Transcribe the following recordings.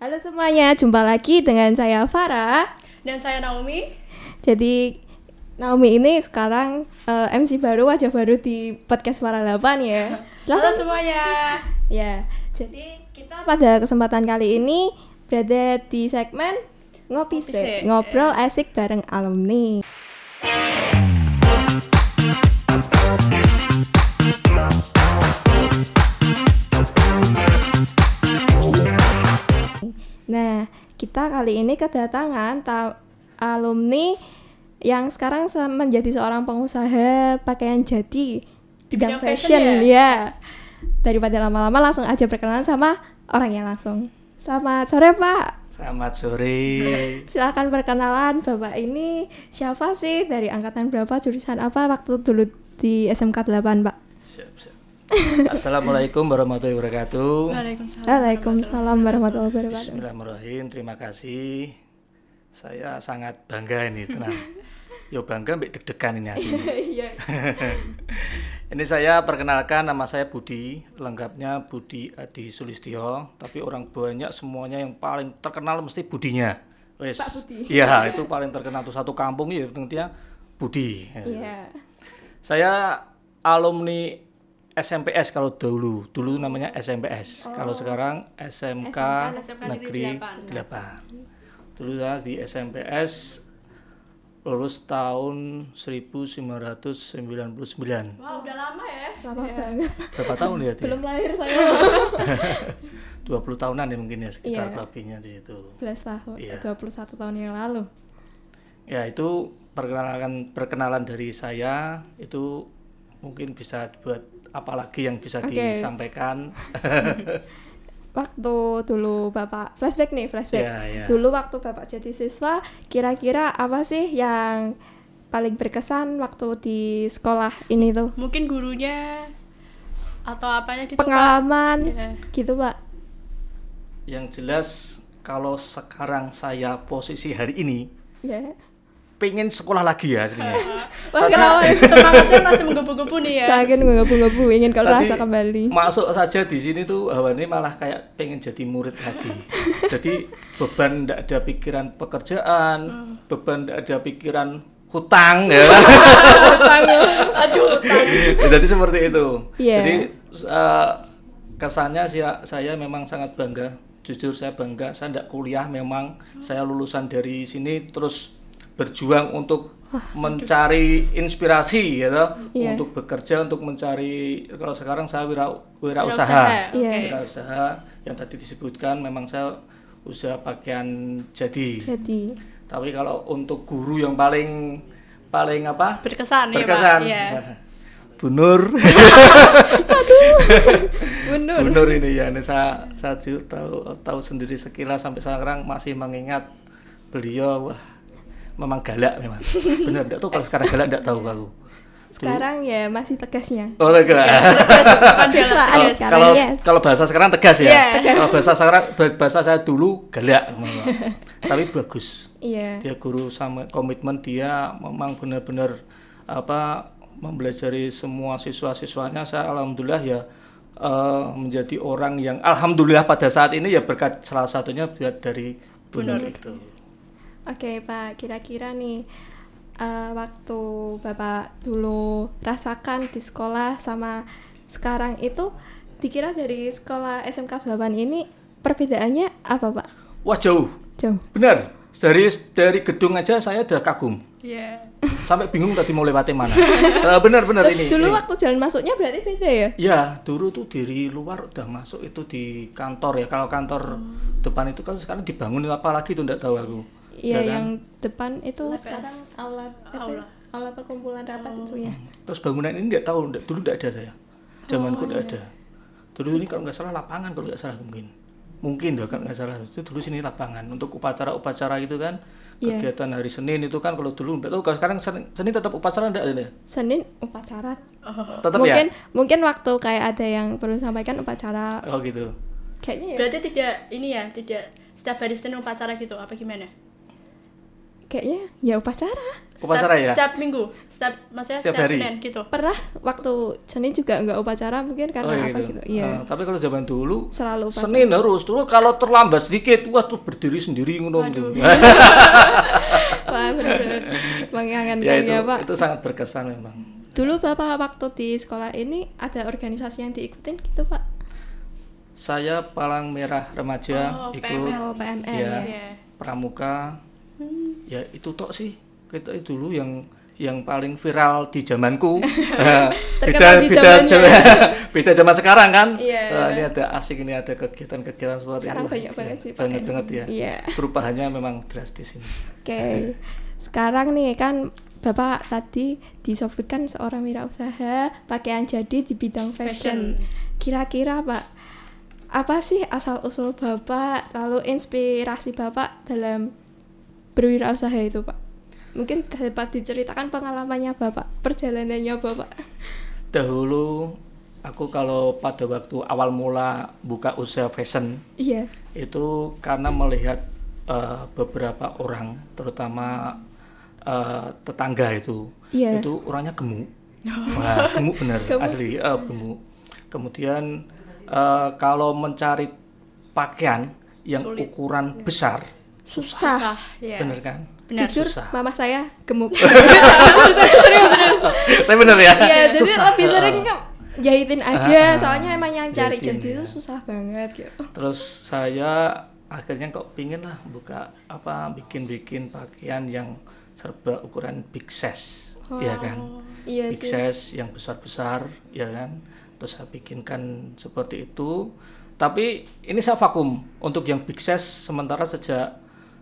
Halo semuanya, jumpa lagi dengan saya Farah. Dan saya Naomi. Jadi Naomi ini sekarang eh, MC baru, wajah baru di podcast Farah 8 ya. Halo Silahkan. semuanya. Ya, jadi kita pada kesempatan kali ini berada di segmen Ngopi Sik, ngobrol asik bareng alumni. Nah, kita kali ini kedatangan ta- alumni yang sekarang se- menjadi seorang pengusaha pakaian jadi bidang bidang fashion, fashion ya. Daripada lama-lama langsung aja perkenalan sama orangnya langsung. Selamat sore Pak. Selamat sore. Silahkan perkenalan Bapak ini siapa sih dari angkatan berapa jurusan apa waktu dulu di SMK 8 Pak? Siap, siap. Assalamualaikum warahmatullahi wabarakatuh. Waalaikumsalam. Waalaikumsalam warahmatullahi wabarakatuh. Bismillahirrahmanirrahim. Terima kasih. Saya sangat bangga ini, tenang. Yo bangga mbak deg-degan ini aslinya. Iya. Ini saya perkenalkan nama saya Budi, lengkapnya Budi Adi Sulistyo, tapi orang banyak semuanya yang paling terkenal mesti Budinya. Wes. Pak Budi. Iya, itu paling terkenal tuh satu kampung ya tentunya Budi. Iya. Saya alumni SMPS kalau dulu, dulu namanya SMPS. Kalau sekarang SMK, SMK Negeri Negeri 8. Dulu saya di SMPS lulus tahun 1999. Wah, udah lama ya. Lama banget. Berapa tahun ya? Belum lahir saya. 20 tahunan ya mungkin ya sekitar Iya. lebihnya di situ. 11 tahun, Iya. 21 tahun yang lalu. Ya, itu perkenalan perkenalan dari saya itu mungkin bisa buat apalagi yang bisa Oke. disampaikan. Waktu dulu Bapak flashback nih, flashback. Iya, iya. Dulu waktu Bapak jadi siswa, kira-kira apa sih yang paling berkesan waktu di sekolah ini tuh? Mungkin gurunya atau apanya gitu, Pak. Pengalaman Iya. gitu, Pak. Yang jelas kalau sekarang saya posisi hari ini Ya. Pengen sekolah lagi ya aslinya. Wah, kenapa? Semangatnya masih menggebu-gebu nih ya. Yakin ngebu-ngebu ingin kalau rasa kembali. Masuk saja di sini tuh hawane malah kayak pengen jadi murid lagi. jadi beban ndak ada pikiran pekerjaan, beban ndak ada pikiran hutang ya. Aduh, utang. jadi seperti itu. Iya. Jadi eh, kesannya saya, saya memang sangat bangga. Jujur saya bangga. Saya tidak kuliah memang. Saya lulusan dari sini terus berjuang untuk mencari inspirasi ya toh. Iya. untuk bekerja untuk mencari kalau sekarang saya wira Wirausaha, wirausaha Iya. wirausaha yang tadi disebutkan memang saya usaha pakaian jadi Jadi, tapi kalau untuk guru yang paling paling apa Berkesan, ya, Pak. berkesan Iya. Bu Nur Bunur. Bu Nur ini ya ini saya saya tahu tahu sendiri sekilas sampai sekarang masih mengingat beliau wah memang galak memang benar enggak tuh kalau sekarang galak enggak tahu aku Sekarang ya masih tegasnya. oh enggak Siswaan kalau kalau ya. kalau bahasa sekarang tegas ya. Tegas. kalau bahasa sekarang ba- bahasa saya dulu galak memang. tapi bagus Iya. dia guru sama komitmen dia memang benar-benar apa mempelajari semua siswa-siswanya saya alhamdulillah ya eh, menjadi orang yang alhamdulillah pada saat ini ya berkat salah satunya buat dari Bu Nur itu Oke Pak, kira-kira nih eh, waktu Bapak dulu rasakan di sekolah sama sekarang itu dikira dari sekolah SMK 8 ini perbedaannya apa Pak? wah jauh Jauh. benar dari dari gedung aja saya udah kagum Iya. sampai bingung tadi mau lewati mana Eh, benar-benar ini Dulu ini. waktu jalan masuknya berarti beda ya? Ya, dulu tuh dari luar udah masuk itu di kantor ya. Kalau kantor depan itu kan sekarang dibangun apa lagi tuh enggak tahu aku. Iya, Ya kan? yang depan itu sekarang aula apa ya? Aula. aula perkumpulan rapat itu ya. Terus bangunan ini enggak tahu, enggak, dulu enggak ada saya. Zamanku Oh, enggak iya. ada. Dulu ini kalau nggak salah lapangan kalau nggak salah mungkin. Mungkin dong kalau nggak salah itu dulu sini lapangan untuk upacara-upacara gitu kan. Iya. Kegiatan hari Senin itu kan kalau dulu enggak tahu kalau sekarang Senin, Senin tetap upacara enggak ada ya? Senin upacara. Tetap mungkin ya? mungkin waktu kayak ada yang perlu sampaikan upacara Oh gitu. kayaknya ya. Berarti tidak ini ya, tidak setiap hari Senin upacara gitu apa gimana? Kayaknya ya upacara Upacara Setiap- ya? Setiap minggu, setiap maksudnya Setiap setiap, hari? Senin gitu. pernah waktu Senin juga nggak upacara mungkin karena Oh, apa gitu iya Ah, tapi kalau zaman dulu selalu upacara Senin harus dulu kalau terlambat sedikit wah tuh berdiri sendiri ngono gitu. wah bener mengingatkan ya ya, itu pak itu sangat berkesan memang. dulu bapak waktu di sekolah ini ada organisasi yang diikutin gitu pak Saya Palang Merah Remaja Oh, ikut PMR. oh PMR ya, ya Iya. Ya itu tok sih. Kita itu dulu yang yang paling viral di zamanku. Terkenal di beda, zamannya. beda zaman sekarang kan. Iya, iya. ini ada asik ini ada kegiatan-kegiatan seperti Sekarang itu. banyak banget sih, Pak, Banget ya. banget ya. Iya. Perubahannya memang drastis ini. Oke, sekarang nih kan Bapak tadi disebutkan seorang wirausaha pakaian jadi di bidang fashion. Kira-kira Pak, apa sih asal usul Bapak, lalu inspirasi Bapak dalam berwirausaha itu Pak? Mungkin dapat diceritakan pengalamannya Bapak, perjalanannya Bapak. Dahulu aku kalau pada waktu awal mula buka usaha fashion Iya, itu karena melihat eh, beberapa orang terutama eh, tetangga itu Iya. itu orangnya gemuk Wah, gemuk bener Gemuk. asli eh, gemuk kemudian eh, kalau mencari pakaian yang Sulit. ukuran besar susah. Susah, iya. bener kan Benar. Jujur, Susah. mama saya gemuk. Jujur, serius, serius. tapi bener ya Iya, jadi Susah. lebih sering kan jahitin aja, Ah, ah. soalnya emang yang cari jadi itu ya. susah banget gitu. terus saya akhirnya kok pingin lah buka apa bikin-bikin pakaian yang serba ukuran big size ya kan Iya big sih. size yang besar-besar ya kan terus saya bikinkan seperti itu tapi ini saya vakum untuk yang big size sementara sejak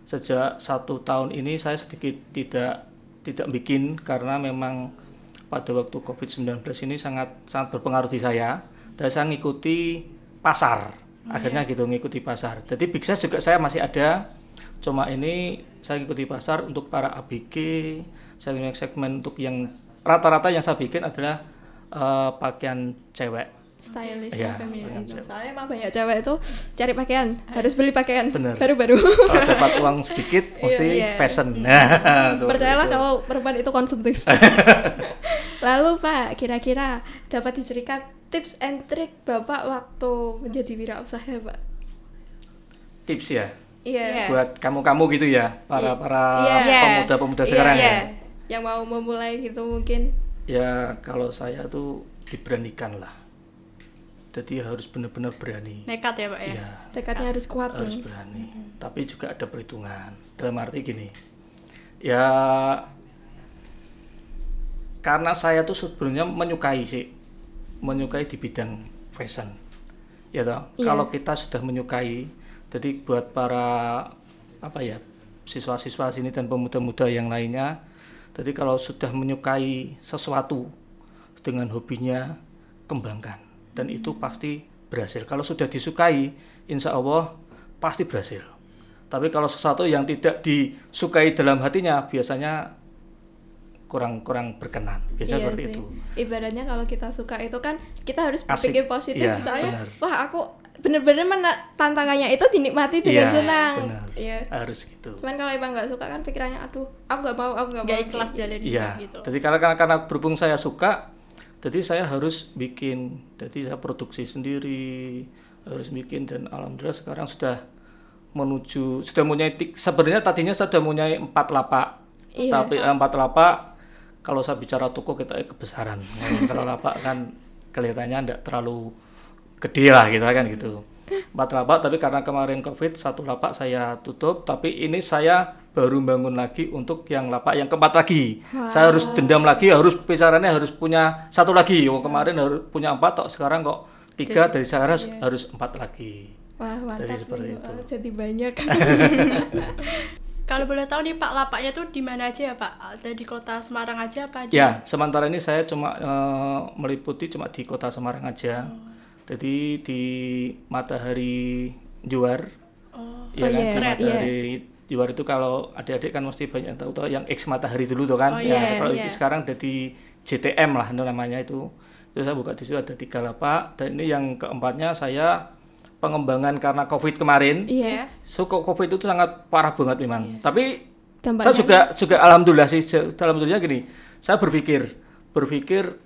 sejak satu tahun ini saya sedikit tidak tidak bikin karena memang pada waktu COVID-19 ini sangat sangat berpengaruh di saya. Dan saya ngikuti pasar. Akhirnya gitu ngikuti pasar. Jadi big size juga saya masih ada. Cuma ini saya ngikuti pasar untuk para ABG saya punya segmen untuk yang rata-rata yang saya bikin adalah eh, pakaian cewek Stylish Iya, ya feminin itu. cewek. Soalnya emang banyak cewek itu cari pakaian, harus beli pakaian baru-baru. kalau dapat uang sedikit mesti Iya. fashion nah, Percayalah itu. kalau perempuan itu konsumtif. Lalu Pak, kira-kira dapat dicerikan tips and trick Bapak waktu menjadi wirausaha, Pak? tips ya Iya. Iya. buat kamu-kamu gitu ya para para Iya. pemuda-pemuda Iya, sekarang iya. ya Yang mau memulai gitu mungkin. ya kalau saya tuh diberanikan lah jadi harus benar-benar berani. Nekat ya, Pak ya. ya Tekadnya harus kuat harus nih. berani. Tapi juga ada perhitungan. Dalam arti gini ya karena saya tuh sebenarnya menyukai sih menyukai di bidang fashion. Ya toh? Iya. kalau kita sudah menyukai jadi buat para apa ya siswa-siswa sini dan pemuda-muda yang lainnya jadi kalau sudah menyukai sesuatu dengan hobinya kembangkan dan itu pasti berhasil kalau sudah disukai insya Allah pasti berhasil tapi kalau sesuatu yang tidak disukai dalam hatinya biasanya kurang kurang berkenan biasanya Iya seperti sih. itu Ibaratnya kalau kita suka itu kan kita harus Asik. berpikir positif Iya, soalnya benar. wah aku bener-bener mena- tantangannya itu dinikmati dengan Iya, senang. benar. Iya. harus gitu Cuman kalau emang nggak suka kan pikirannya aduh, aku nggak mau, aku nggak mau. Gak ikhlas jalan Iya, gitu. jadi karena, karena karena berhubung saya suka, jadi saya harus bikin, jadi saya produksi sendiri, harus bikin dan alhamdulillah sekarang sudah menuju, sudah tik- sebenarnya tadinya saya sudah mempunyai empat lapak, Iya. tapi eh, empat lapak kalau saya bicara toko kita eh, kebesaran, kalau lapak kan kelihatannya tidak terlalu gede lah gitu kan gitu. Empat lapak, tapi karena kemarin covid satu lapak saya tutup, tapi ini saya baru bangun lagi untuk yang lapak yang keempat lagi. Saya harus dendam lagi, harus besarannya harus punya satu lagi. Oh, kemarin harus punya empat, kok sekarang kok tiga, dari sekarang harus, harus empat lagi. Wah, mantap Jadi seperti nih, itu. Jadi banyak. Kalau boleh tahu nih Pak, lapaknya tuh di mana aja ya Pak? Ada di kota Semarang aja apa? Di... Ya, sementara ini saya cuma eh, meliputi cuma di kota Semarang aja. Jadi di Matahari Juar, Oh, ya Oh, kan, iya, di iya. Matahari Juar itu kalau adik-adik kan mesti banyak tahu tahu yang X Matahari dulu tuh kan. Oh, ya, iya, kalau iya. itu sekarang jadi JTM lah itu namanya itu. Itu saya buka di situ ada tiga lapak dan ini yang keempatnya saya pengembangan karena Covid kemarin. Iya. So COVID itu sangat parah banget memang. Tapi dampaknya saya juga juga alhamdulillah sih se- alhamdulillah gini saya berpikir berpikir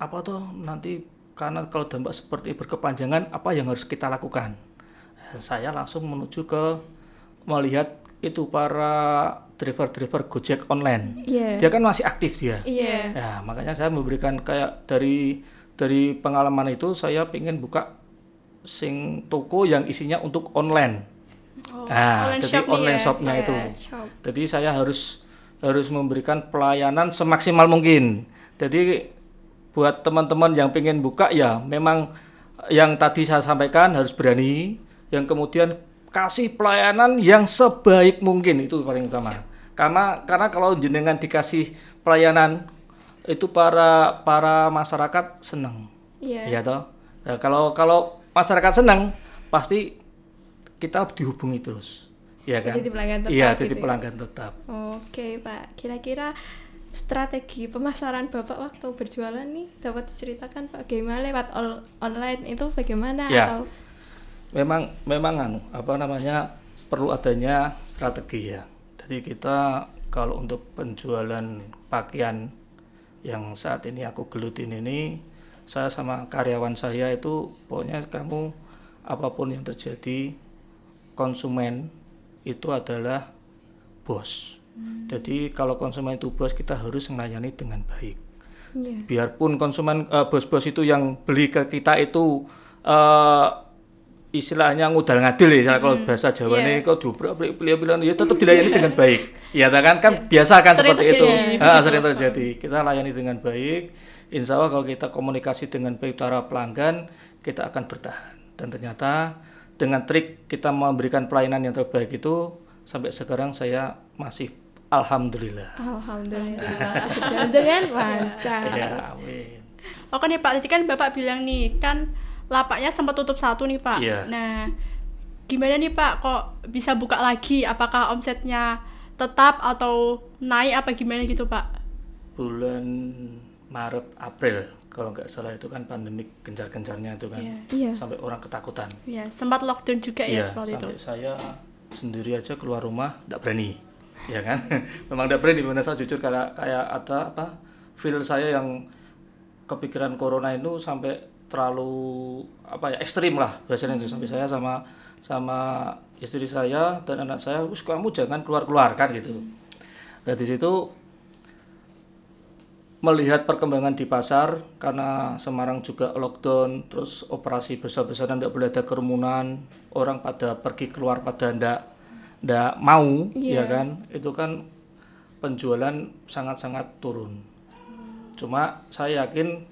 apa tuh nanti karena kalau dampak seperti berkepanjangan apa yang harus kita lakukan saya langsung menuju ke melihat itu para driver-driver Gojek online Iya. dia kan masih aktif dia Iya. ya makanya saya memberikan kayak dari dari pengalaman itu saya ingin buka sing toko yang isinya untuk online Oh, nah online jadi shop online ya. shopnya itu Iya, shop. jadi saya harus harus memberikan pelayanan semaksimal mungkin. Jadi buat teman-teman yang pengen buka ya memang yang tadi saya sampaikan harus berani, yang kemudian kasih pelayanan yang sebaik mungkin itu paling utama. Karena karena kalau jenengan dikasih pelayanan itu para para masyarakat senang. Iya. Iya toh. Nah, kalau kalau masyarakat senang pasti kita dihubungi terus. Iya kan? Jadi pelanggan tetap Iya, gitu jadi ya? pelanggan tetap. Oke, Pak. Kira-kira strategi pemasaran Bapak waktu berjualan nih dapat diceritakan Pak bagaimana lewat online itu bagaimana Ya. atau Memang memang anu, apa namanya? perlu adanya strategi ya. Jadi kita kalau untuk penjualan pakaian yang saat ini aku gelutin ini, saya sama karyawan saya itu pokoknya kamu apa pun yang terjadi konsumen itu adalah bos. Jadi kalau konsumen itu bos kita harus melayani dengan baik. Iya. biarpun konsumen eh, bos-bos itu yang beli ke kita itu eh, istilahnya ngudal ngadil ya kalau bahasa Jawa Iya. nih kok diobrak pilihan-pilihan ya tetap dilayani dengan baik. Ya kan? Kan biasa kan Sering seperti itu. terjadi. Ah, sering terjadi. Kita layani dengan baik. Insya Allah kalau kita komunikasi dengan baik para pelanggan kita akan bertahan. Dan ternyata dengan trik kita memberikan pelayanan yang terbaik itu sampai sekarang saya masih alhamdulillah. Alhamdulillah. Berjalan dengan lancar. ya amin Oke nih Pak, tadi kan Bapak bilang nih kan lapaknya sempat tutup satu nih Pak. Iya. Nah, gimana nih Pak kok bisa buka lagi? Apakah omsetnya tetap atau naik apa gimana gitu Pak? bulan Maret April kalau nggak salah itu kan pandemik gencar-gencarnya itu kan Iya. Iya. sampai orang ketakutan Ya, sempat lockdown juga ya Iya, seperti itu. sampai saya sendiri aja keluar rumah nggak berani ya kan memang nggak berani mana saya jujur kayak kayak ada apa feel saya yang kepikiran corona itu sampai terlalu apa ya ekstrim lah biasanya itu. Sampai saya sama sama istri saya dan anak saya us kamu jangan keluar keluar kan gitu. Nah di situ melihat perkembangan di pasar karena Semarang juga lockdown terus operasi besar-besaran tidak boleh ada kerumunan orang pada pergi keluar pada ndak ndak mau ya Iya. kan? Itu kan penjualan sangat-sangat turun. Cuma saya yakin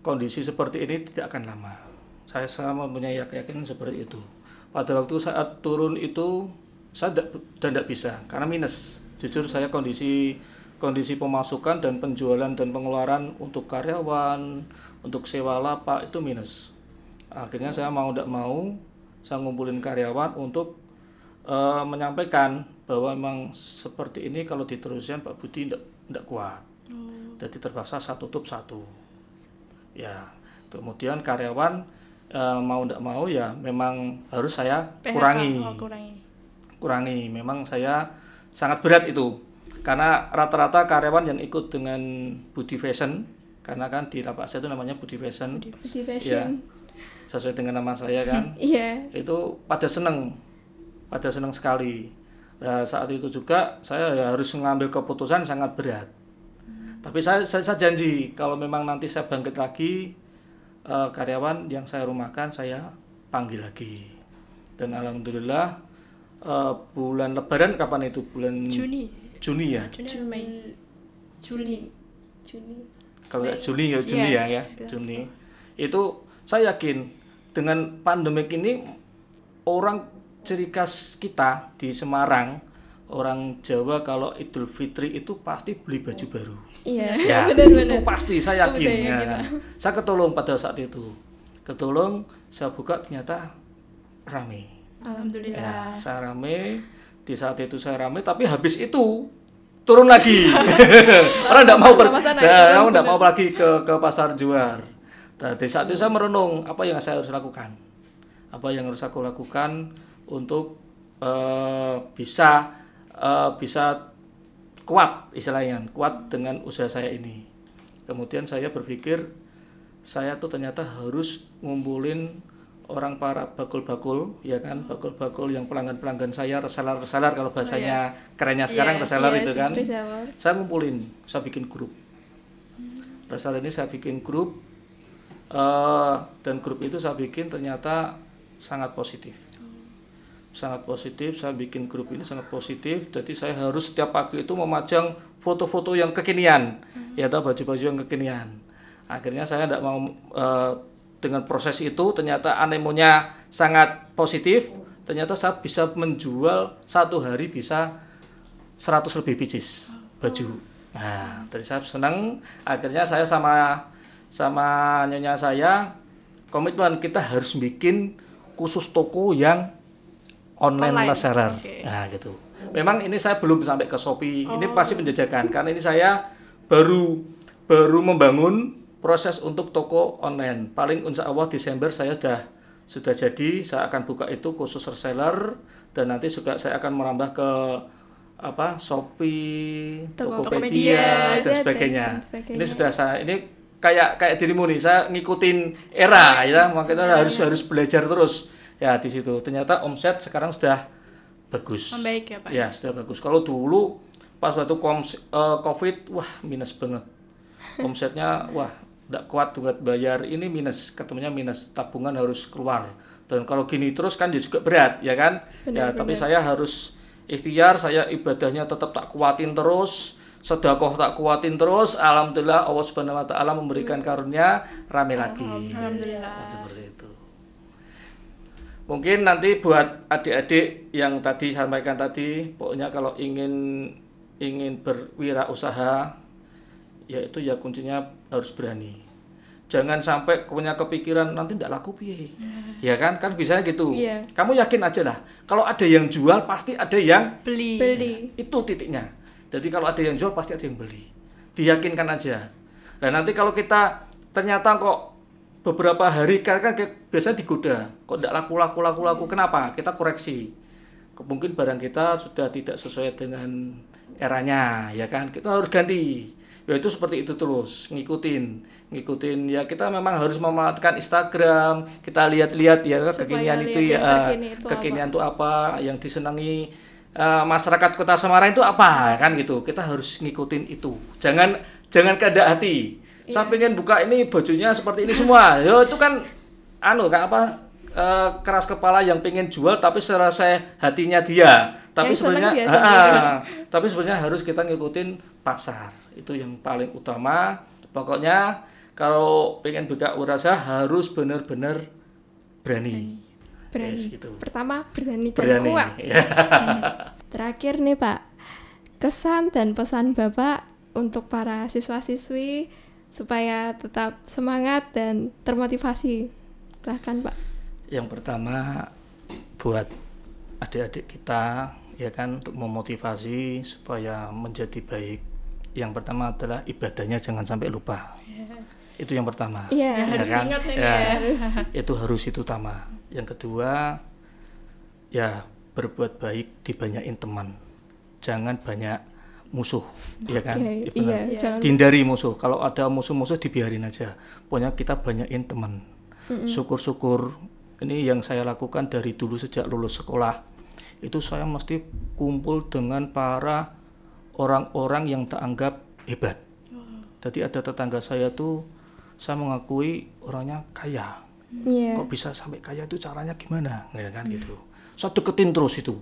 kondisi seperti ini tidak akan lama. Saya sama mempunyai keyakinan seperti itu. Pada waktu saat turun itu saya tidak dan tidak bisa karena minus. Jujur saya kondisi kondisi pemasukan dan penjualan dan pengeluaran untuk karyawan untuk sewa lapak itu minus. Akhirnya saya mau tidak mau saya ngumpulin karyawan untuk eh, menyampaikan bahwa memang seperti ini kalau diteruskan Pak Budi tidak tidak kuat. Jadi terpaksa satu tutup satu ya kemudian karyawan eh, mau tidak mau ya memang harus saya PHK, kurangi. oh, kurangi. kurangi. Memang saya sangat berat itu. Karena rata-rata karyawan yang ikut dengan Budi Fashion karena kan di lapak saya itu namanya Budi Fashion. Di ya fashion. sesuai dengan nama saya kan. Iya. itu pada seneng pada seneng sekali. Nah, saat itu juga saya ya harus mengambil keputusan sangat berat tapi saya, saya saya janji kalau memang nanti saya bangkit lagi eh, karyawan yang saya rumahkan saya panggil lagi dan alhamdulillah eh, bulan lebaran kapan itu bulan Juni. Juni ya Juni, Mei. Juni. Juni. kalau nggak Juni ya Juni Yes, ya ya. Juni itu saya yakin dengan pandemik ini orang ciri khas kita di Semarang orang Jawa kalau Idul Fitri itu pasti beli baju baru Iya. ya Benar-benar. itu pasti saya yakin ya. kita. saya ketolong pada saat itu ketolong saya buka ternyata rame Alhamdulillah. Ya, saya rame di saat itu saya rame tapi habis itu turun lagi orang tidak mau ber- naik, Nah, orang tidak mau lagi ke ke pasar juar nah, di saat itu saya merenung apa yang saya harus lakukan apa yang harus aku lakukan untuk eh, bisa eh, bisa kuat istilahnya kuat dengan usaha saya ini. Kemudian saya berpikir saya tuh ternyata harus ngumpulin orang para bakul-bakul ya kan? Bakul-bakul yang pelanggan-pelanggan saya reseller-reseller kalau bahasanya kerennya sekarang Iya, reseller Iya itu kan. Reseller. saya ngumpulin saya bikin grup. Reseller ini saya bikin grup eh, dan grup itu saya bikin ternyata sangat positif sangat positif saya bikin grup ini sangat positif. Jadi saya harus setiap pagi itu memajang foto-foto yang kekinian. Ya atau baju-baju yang kekinian. Akhirnya saya tidak mau eh, dengan proses itu ternyata anemonya sangat positif. Ternyata saya bisa menjual satu hari bisa 100 lebih pieces baju. Nah dari saya senang akhirnya saya sama sama nyonya saya komitmen kita harus bikin khusus toko yang online, Online, reseller. oke. Nah, gitu. Memang ini saya belum sampai ke Shopee. Ini pasti penjajakan karena ini saya baru baru membangun proses untuk toko online. Paling insya Allah Desember saya sudah sudah jadi. Saya akan buka itu khusus reseller dan nanti juga saya akan merambah ke apa Shopee, Toko- Tokopedia, dan sebagainya. dan sebagainya. Ini sudah saya ini kayak kayak dirimu nih. Saya ngikutin era ya, makanya harus harus belajar terus ya di situ. Ternyata omset sekarang sudah bagus. Membaik ya, Pak? Ya, sudah bagus. Kalau dulu pas waktu koms- eh, Covid, wah minus banget. Omsetnya wah tidak kuat buat bayar ini minus, ketemunya minus, tabungan harus keluar. Dan kalau gini terus kan ya juga berat, ya kan? ya, tapi saya harus ikhtiar, saya ibadahnya tetap tak kuatin terus, sedekah tak kuatin terus. Alhamdulillah Allah Subhanahu wa taala memberikan karunia rame lagi. Alhamdulillah. Seperti itu. Mungkin nanti buat adik-adik yang tadi sampaikan tadi, pokoknya kalau ingin ingin berwirausaha, yaitu ya kuncinya harus berani. Jangan sampai punya kepikiran nanti tidak laku piye. Ya kan? Kan bisa gitu. Iya. Kamu yakin aja lah. Kalau ada yang jual pasti ada yang Beli. Beli. itu titiknya. Jadi kalau ada yang jual pasti ada yang beli. Diyakinkan aja. Nah nanti kalau kita ternyata kok beberapa hari kan kan biasanya digoda, kok tidak laku laku laku laku. Kenapa? Kita koreksi. Mungkin barang kita sudah tidak sesuai dengan eranya, ya kan? Kita harus ganti. Ya itu seperti itu terus, ngikutin, ngikutin. Ya kita memang harus memanfaatkan Instagram. Kita lihat-lihat ya Supaya kekinian itu ya, yang terkini itu kekinian itu apa, yang disenangi eh, masyarakat Kota Semarang itu apa kan gitu. Kita harus ngikutin itu. Jangan jangan kehendak hati. Saya pengen buka ini bajunya seperti ini semua. Yo itu kan anu kan apa eh, keras kepala yang pengen jual tapi serasa hatinya dia. Tapi Yang sebenarnya. Ah, ah. tapi sebenarnya harus kita ngikutin pasar. Itu yang paling utama. Pokoknya kalau pengen buka usaha harus benar-benar berani. Berani. Yes, gitu. Pertama berani dan Berani. kuat. Ya. Terakhir nih Pak, kesan dan pesan Bapak untuk para siswa-siswi supaya tetap semangat dan termotivasi. Silahkan Pak. Yang pertama buat adik-adik kita ya kan untuk memotivasi supaya menjadi baik. Yang pertama adalah ibadahnya jangan sampai lupa. Itu yang pertama. Iya. Ya, harus kan? diingat ini Ya, ya. Itu harus itu utama. Yang kedua ya berbuat baik dibanyakin teman. Jangan banyak musuh, ya kan? Oke, Ya benar. iya, Dihindari musuh. Kalau ada musuh-musuh dibiarin aja. Pokoknya kita banyakin teman. Syukur-syukur ini yang saya lakukan dari dulu sejak lulus sekolah. Itu saya mesti kumpul dengan para orang-orang yang tak anggap hebat. Jadi ada tetangga saya tuh saya mengakui orangnya kaya. Iya. Kok bisa sampai kaya itu caranya gimana? Ya kan gitu. Saya deketin terus itu.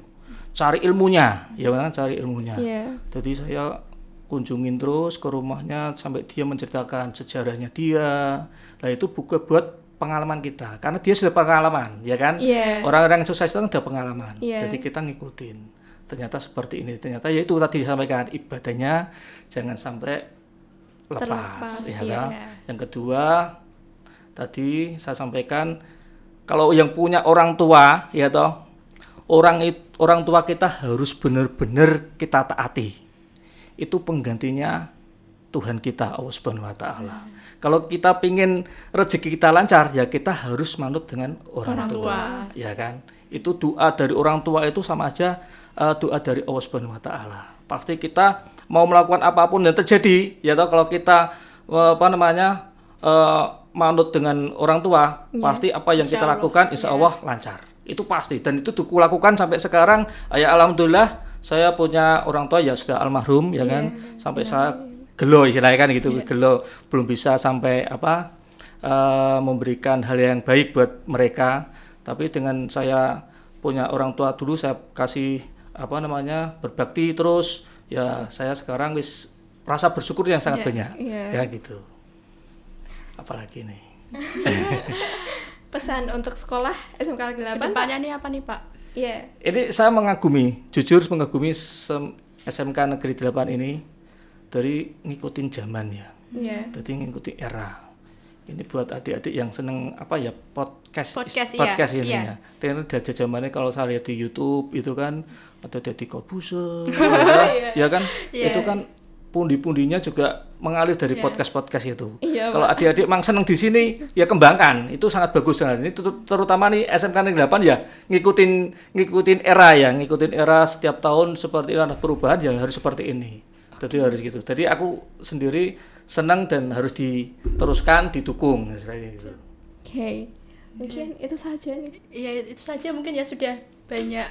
Cari ilmunya, ya kan cari ilmunya. Iya. Jadi saya kunjungin terus ke rumahnya sampai dia menceritakan sejarahnya dia. Nah itu buku buat pengalaman kita karena dia sudah pengalaman, ya kan? Iya. Orang-orang yang sukses itu kan sudah pengalaman. Iya. Jadi kita ngikutin. Ternyata seperti ini. Ternyata ya itu tadi disampaikan ibadahnya jangan sampai lepas, Terlepas, ya iya. kan? Yang kedua tadi saya sampaikan kalau yang punya orang tua ya toh orang orang tua kita harus benar-benar kita taati itu penggantinya Tuhan kita Allah Subhanahu wa taala. Kalau kita pingin rezeki kita lancar ya kita harus manut dengan orang, Orang tua. tua. Ya kan? Itu doa dari orang tua itu sama aja eh, doa dari Allah Subhanahu wa taala. Pasti kita mau melakukan apa pun yang terjadi ya toh kalau kita eh, apa namanya eh, manut dengan orang tua pasti apa yang Insya kita Allah. lakukan insya Allah lancar itu pasti. Dan itu aku lakukan sampai sekarang. Ya alhamdulillah saya punya orang tua ya sudah almarhum ya kan? Sampai saya gelo istilahnya kan gitu. Gelo belum bisa sampai apa eh, memberikan hal yang baik buat mereka. Tapi dengan saya punya orang tua dulu saya kasih apa namanya berbakti terus ya saya sekarang wis rasa bersyukur yang sangat Iya. banyak. Iya. ya gitu. Apalagi nih Pesan untuk sekolah SMK 8 Ke depannya nih apa nih Pak? Iya. Ini saya mengagumi, jujur mengagumi SMK Negeri 8 ini dari ngikutin zaman ya. Iya. Jadi ngikutin era. Ini buat adik-adik yang seneng apa ya podcast Podcast, iya, podcast ini iya. ya. Ternyata dari zamannya kalau saya lihat di YouTube itu kan ada Deddy Kobuser, ya kan? Iya. Itu kan pundi-pundinya juga mengalir dari Iya. podcast-podcast itu. Iya, kalau adik-adik memang seneng di sini ya kembangkan. Itu sangat bagus banget ini ter- terutama nih SMK Negeri 8 ya ngikutin ngikutin era ya ngikutin era setiap tahun seperti ini ada perubahan ya harus seperti ini. Jadi harus gitu. Jadi aku sendiri senang dan harus diteruskan didukung gitu. Oke. Mungkin itu saja nih. Iya itu saja mungkin ya sudah banyak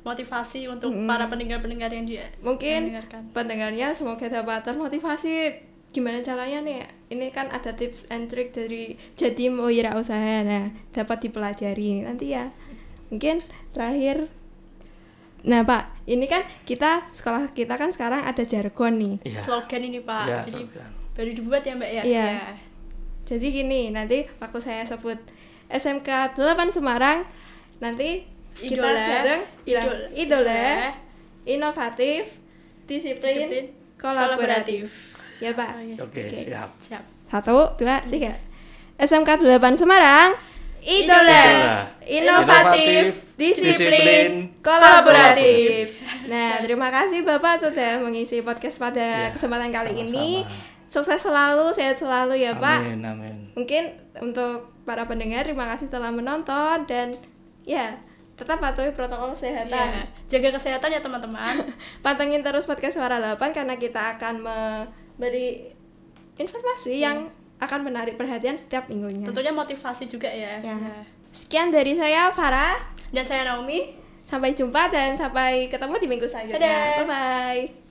motivasi untuk para pendengar-pendengar yang dia Mungkin mendengarkan. pendengarnya semoga dapat termotivasi gimana caranya nih ini kan ada tips and trick dari jadi wirausaha nah dapat dipelajari nanti ya mungkin terakhir nah pak ini kan kita sekolah kita kan sekarang ada jargon nih iya Slogan ini Pak. Iya, Jadi slogan. baru dibuat ya Mbak ya? Iya. jadi gini nanti waktu saya sebut SMK 8 Semarang nanti kita Idola, bareng bilang idol- idola, idola, inovatif disiplin, Disiplin, kolaboratif. ya pak Oh, iya. oke siap Siap. Satu, dua, tiga. SMK 8 Semarang, idola, Idola. inovatif, Inovatif, disiplin, disiplin, kolaboratif. Nah, terima kasih Bapak sudah mengisi podcast pada Ya, kesempatan kali sama-sama. ini. Sukses selalu, sehat selalu ya Pak. amin amin Mungkin untuk para pendengar terima kasih telah menonton dan ya tetap patuhi protokol Iya. kesehatan. Jaga kesehatan ya teman-teman. Pantengin terus podcast Suara 8 karena kita akan memberi informasi yang akan menarik perhatian setiap minggunya. Tentunya motivasi juga ya. Ya. Ya. Sekian dari saya Farah. Dan saya Naomi. Sampai jumpa dan sampai ketemu di minggu selanjutnya. Bye bye.